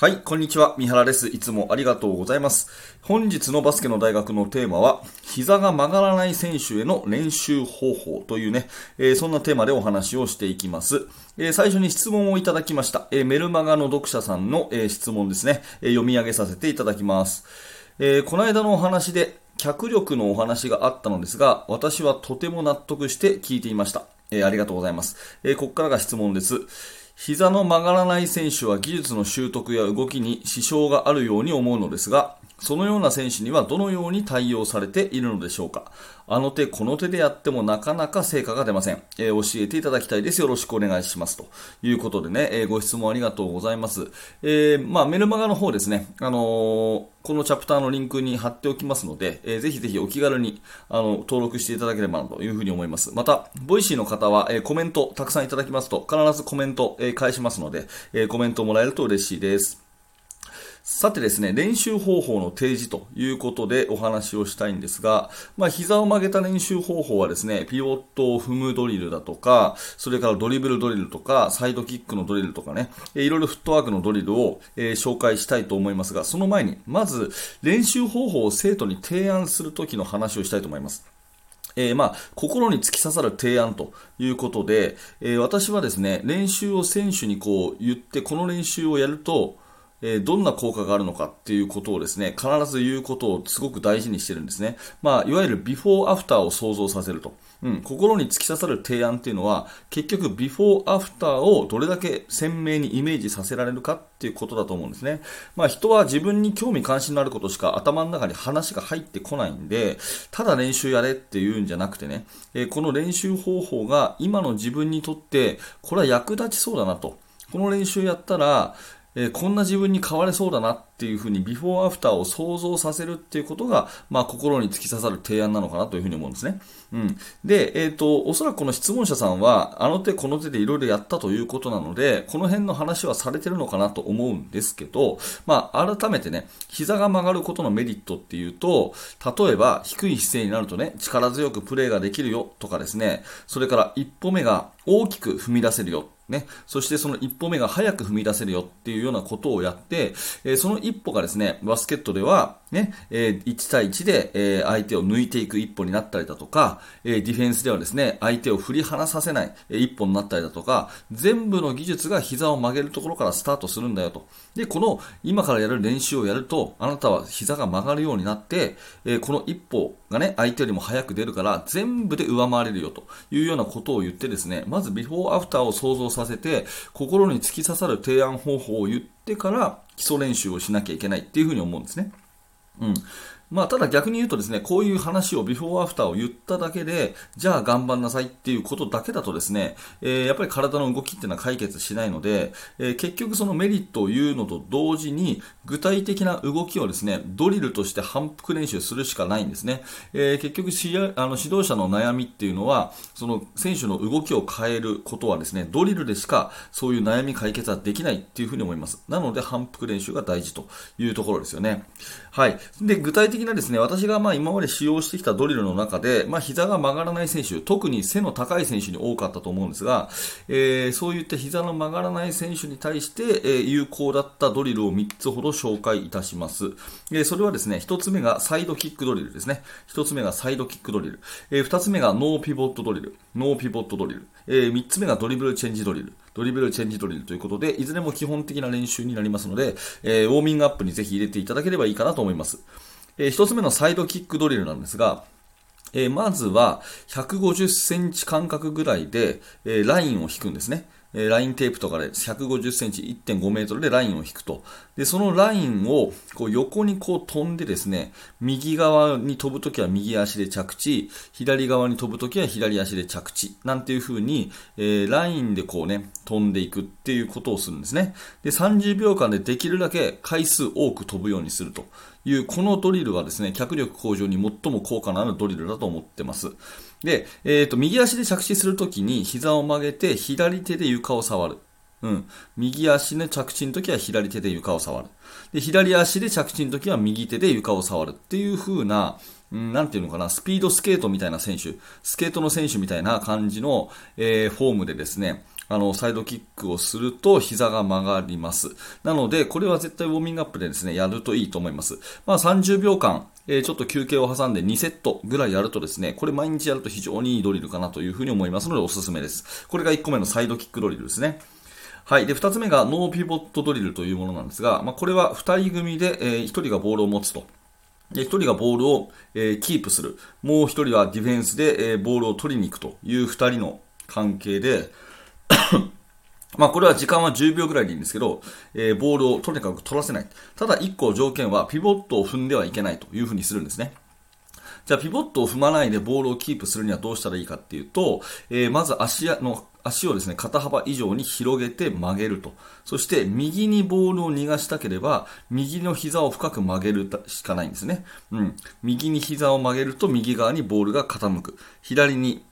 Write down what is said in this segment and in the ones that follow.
はい、こんにちは。三原です。いつもありがとうございます。本日のバスケの大学のテーマは、膝が曲がらない選手への練習方法というね、えー、そんなテーマでお話をしていきます。えー、最初に質問をいただきました。えー、メルマガの読者さんの、え質問ですね、え読み上げさせていただきます。えこの間のお話で、脚力のお話があったのですが、私はとても納得して聞いていました。えありがとうございます。えここからが質問です。膝の曲がらない選手は技術の習得や動きに支障があるように思うのですが、そのような選手にはどのように対応されているのでしょうか？あの手この手でやってもなかなか成果が出ません。えー、教えていただきたいです。よろしくお願いします。ということでね、えー、ご質問ありがとうございます。えー、まあ、メルマガの方ですね、あのこのチャプターのリンクに貼っておきますので、えー、ぜひぜひお気軽にあの登録していただければなというふうに思います。また、 Voicy の方は、えコメントたくさんいただきますと、必ずコメント、え返しますので、えコメントもらえると嬉しいです。さてですね、練習方法の提示ということでお話をしたいんですが、まあ、膝を曲げた練習方法はですね、ピボットを踏むドリルだとか、それからドリブルドリルとか、サイドキックのドリルとかね、いろいろフットワークのドリルを、えー、紹介したいと思いますが、その前に、まず練習方法を生徒に提案するときの話をしたいと思います。えー、まあ、心に突き刺さる提案ということで、えー、私はですね、練習を選手にこう言って、この練習をやると、えどんな効果があるのかっていうことをですね、必ず言うことをすごく大事にしてるんですね。まあ、いわゆるビフォーアフターを想像させると。うん、心に突き刺さる提案っていうのは、結局ビフォーアフターをどれだけ鮮明にイメージさせられるかっていうことだと思うんですね。まあ、人は自分に興味関心のあることしか頭の中に話が入ってこないんで、ただ練習やれっていうんじゃなくてね、えこの練習方法が今の自分にとって、これは役立ちそうだなと。この練習やったら、えー、こんな自分に変われそうだなっていうふうにビフォーアフターを想像させるっていうことが、まあ、心に突き刺さる提案なのかなというふうに思うんですね。うん。で、えっ、ー、と、おそらくこの質問者さんは、あの手この手でいろいろやったということなので、この辺の話はされてるのかなと思うんですけど、まあ、改めてね、膝が曲がることのメリットっていうと、例えば、低い姿勢になるとね、力強くプレーができるよとかですね、それから一歩目が大きく踏み出せるよね、そしてその一歩目が早く踏み出せるよっていうようなことをやって、えー、その一歩がですね、バスケットでは、ね、えー、1対1で、えー、相手を抜いていく一歩になったりだとか、えー、ディフェンスではですね、相手を振り離させない、えー、一歩になったりだとか、全部の技術が膝を曲げるところからスタートするんだよと。で、この今からやる練習をやると、あなたは膝が曲がるようになって、えー、この一歩がね、相手よりも早く出るから、全部で上回れるよというようなことを言ってですね、まずビフォーアフターを想像させて、心に突き刺さる提案方法を言ってから、基礎練習をしなきゃいけないっていうふうに思うんですね。うん。まあ、ただ逆に言うとですね、こういう話をビフォーアフターを言っただけで、じゃあ頑張んなさいっていうことだけだとですね、えー、やっぱり体の動きっていうのは解決しないので、えー、結局そのメリットを言うのと同時に、具体的な動きをですね、ドリルとして反復練習するしかないんですね。えー、結局あの指導者の悩みっていうのは、その選手の動きを変えることはですね、ドリルでしかそういう悩み解決はできないっていうふうに思います。なので反復練習が大事というところですよね。はい。で、具体的的なですね、私がまあ今まで使用してきたドリルの中で、まあ膝が曲がらない選手、特に背の高い選手に多かったと思うんですが、えー、そういった膝の曲がらない選手に対して、えー、有効だったドリルを3つほど紹介いたします。えー、それはですね、1つ目がサイドキックドリルですね。1つ目がサイドキックドリル。えー、2つ目がノーピボットドリル。ノーピボットドリル。えー、3つ目がドリブルチェンジドリル。ドリブルチェンジドリルということで、いずれも基本的な練習になりますので、えー、ウォーミングアップにぜひ入れていただければいいかなと思います。えー、一つ目のサイドキックドリルなんですが、えー、まずは150センチ間隔ぐらいで、えー、ラインを引くんですね。ラインテープとかで150センチ、1.5メートルでラインを引くと。で、そのラインをこう横にこう飛んでですね、右側に飛ぶときは右足で着地、左側に飛ぶときは左足で着地、なんていう風に、えー、ラインでこうね、飛んでいくっていうことをするんですね。で、30秒間でできるだけ回数多く飛ぶようにするという、このドリルはですね、脚力向上に最も効果のあるドリルだと思ってます。で、えっ、ー、と、右足で着地するときに膝を曲げて左手で床を触る。うん。右足の着地の時は左手で床を触る。で、左足で着地の時は右手で床を触るっていう風な、うん、なんていうのかな、スピードスケートみたいな選手、スケートの選手みたいな感じの、えー、フォームでですね、あの、サイドキックをすると膝が曲がります。なので、これは絶対ウォーミングアップでですね、やるといいと思います。まあ、30秒間、え、ちょっと休憩を挟んで2セットぐらいやるとですね、これ毎日やると非常にいいドリルかなというふうに思いますのでおすすめです。これが1個目のサイドキックドリルですね。はい。で、2つ目がノーピボットドリルというものなんですが、まあ、これは2人組で、えー、1人がボールを持つと。で、1人がボールを、えー、キープする。もう1人はディフェンスで、えー、ボールを取りに行くという2人の関係で まあこれは時間は10秒ぐらいでいいんですけど、えー、ボールをとにかく取らせない。ただ1個条件はピボットを踏んではいけないというふうにするんですね。じゃあピボットを踏まないでボールをキープするにはどうしたらいいかっていうと、えー、まず足の足をですね、肩幅以上に広げて曲げると。そして、右にボールを逃がしたければ、右の膝を深く曲げるしかないんですね。うん。右に膝を曲げると、右側にボールが傾く。左に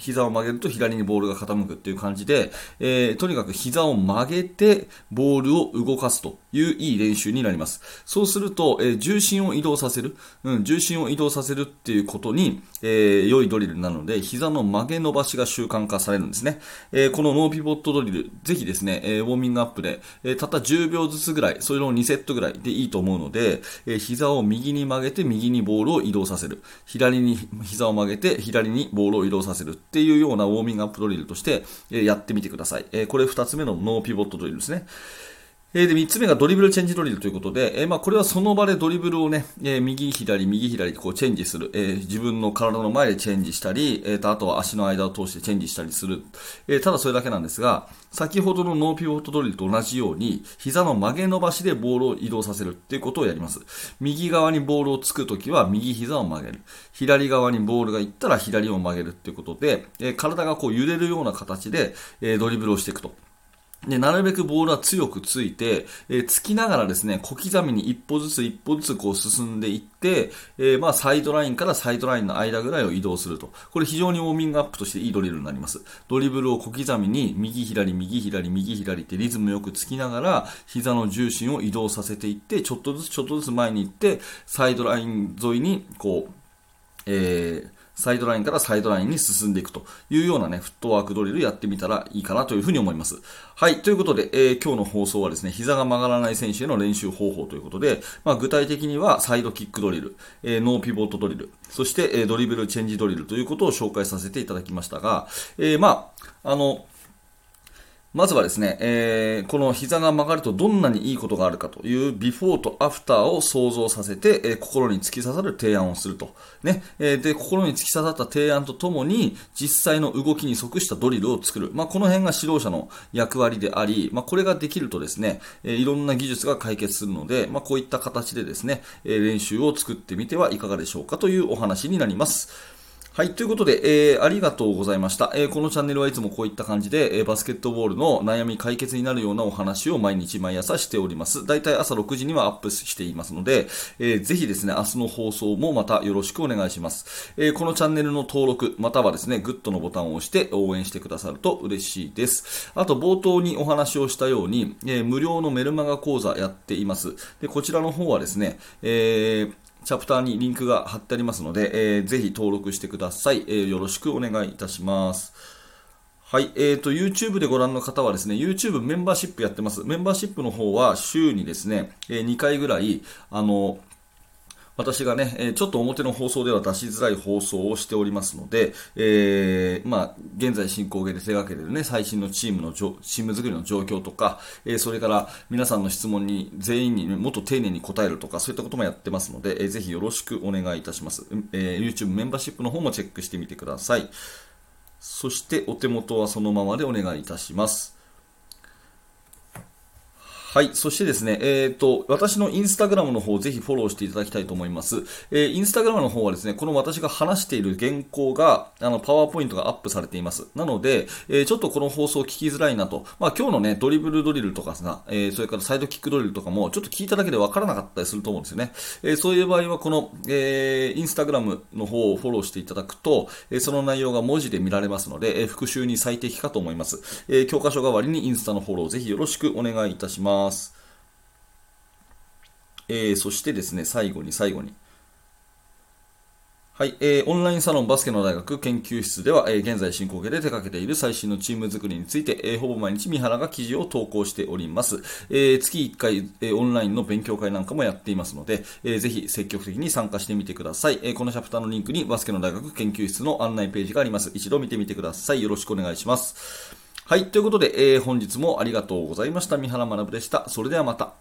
膝を曲げると左にボールが傾くっていう感じで、えー、とにかく膝を曲げてボールを動かすといういい練習になります。そうすると、えー、重心を移動させる、うん、重心を移動させるっていうことに、えー、良いドリルなので、膝の曲げ伸ばしが習慣化されるんですね。えー、このノーピボットドリル、ぜひですね、え、ウォーミングアップで、え、たった10秒ずつぐらい、それを2セットぐらいでいいと思うので、え、膝を右に曲げて右にボールを移動させる。左に膝を曲げて左にボールを移動させるっていうようなウォーミングアップドリルとして、やってみてください。これ2つ目のノーピボットドリルですね。えー、で、3つ目がドリブルチェンジドリルということで、えー、まあ、これはその場でドリブルをね、えー、右左、右左こうチェンジする、えー、自分の体の前でチェンジしたり、えー、とあとは足の間を通してチェンジしたりする、えー、ただそれだけなんですが、先ほどのノーピボットドリルと同じように、膝の曲げ伸ばしでボールを移動させるっていうことをやります。右側にボールをつくときは右膝を曲げる。左側にボールが行ったら左を曲げるっていうことで、えー、体がこう揺れるような形で、えー、ドリブルをしていくと。で、なるべくボールは強くついて、えー、つきながらですね、小刻みに一歩ずつ一歩ずつこう進んでいって、えー、まあサイドラインからサイドラインの間ぐらいを移動すると。これ非常にウォーミングアップとしていいドリルになります。ドリブルを小刻みに右左右左右左ってリズムよくつきながら、膝の重心を移動させていって、ちょっとずつちょっとずつ前に行って、サイドライン沿いにこう、えー、サイドラインからサイドラインに進んでいくというようなね、フットワークドリルやってみたらいいかなというふうに思います。はい。ということで、えー、今日の放送はですね、膝が曲がらない選手への練習方法ということで、まあ、具体的にはサイドキックドリル、えー、ノーピボットドリル、そして、えー、ドリブルチェンジドリルということを紹介させていただきましたが、えまあ、あの、まずはですね、えー、この膝が曲がるとどんなにいいことがあるかというビフォーとアフターを想像させて、えー、心に突き刺さる提案をすると。ね、えー、で、心に突き刺さった提案とともに、実際の動きに即したドリルを作る。まあ、この辺が指導者の役割であり、まあ、これができるとですね、えー、いろんな技術が解決するので、まあ、こういった形でですね、えー、練習を作ってみてはいかがでしょうかというお話になります。はい、ということで、えー、ありがとうございました、えー、このチャンネルはいつもこういった感じで、えー、バスケットボールの悩み解決になるようなお話を毎日毎朝しております。だいたい朝6時にはアップしていますので、えー、ぜひですね、明日の放送もまたよろしくお願いします。えー、このチャンネルの登録、またはですね、グッドのボタンを押して応援してくださると嬉しいです。あと、冒頭にお話をしたように、えー、無料のメルマガ講座やっています。で、こちらの方はですね、えーチャプターにリンクが貼ってありますので、えー、ぜひ登録してください、えー、よろしくお願いいたします。はい。え、ー、と、YouTube でご覧の方はですね、YouTube メンバーシップやってます。メンバーシップの方は週にですね、えー、2回ぐらい、あの、私がね、ちょっと表の放送では出しづらい放送をしておりますので、えー、まあ、現在進行形で手掛けているね、最新のチームの、チーム作りの状況とか、えー、それから皆さんの質問に全員に、もっと丁寧に答えるとか、そういったこともやってますので、えー、ぜひよろしくお願いいたします。えー、YouTube メンバーシップの方もチェックしてみてください。そしてお手元はそのままでお願いいたします。はい。そしてですね、えっ、ー、と、私のインスタグラムの方、ぜひフォローしていただきたいと思います。えー、インスタグラムの方はですね、この私が話している原稿が、あの、パワーポイントがアップされています。なので、えー、ちょっとこの放送聞きづらいなと。まあ、今日のね、ドリブルドリルとかさ、えー、それからサイドキックドリルとかも、ちょっと聞いただけでわからなかったりすると思うんですよね。え、そういう場合は、この、えー、インスタグラムの方をフォローしていただくと、え、その内容が文字で見られますので、え、復習に最適かと思います。え、教科書代わりにインスタのフォロー、ぜひよろしくお願いいたしますます。えー、そしてですね、最後に最後に。はい、えー、オンラインサロンバスケの大学研究室では、えー、現在進行形で手掛けている最新のチーム作りについて、えー、ほぼ毎日三原が記事を投稿しております。えー、月1回、えー、オンラインの勉強会なんかもやっていますので、えー、ぜひ積極的に参加してみてください。えー、このチャプターのリンクにバスケの大学研究室の案内ページがあります。一度見てみてください。よろしくお願いします。はい、ということで、えー、本日もありがとうございました。三原学でした。それではまた。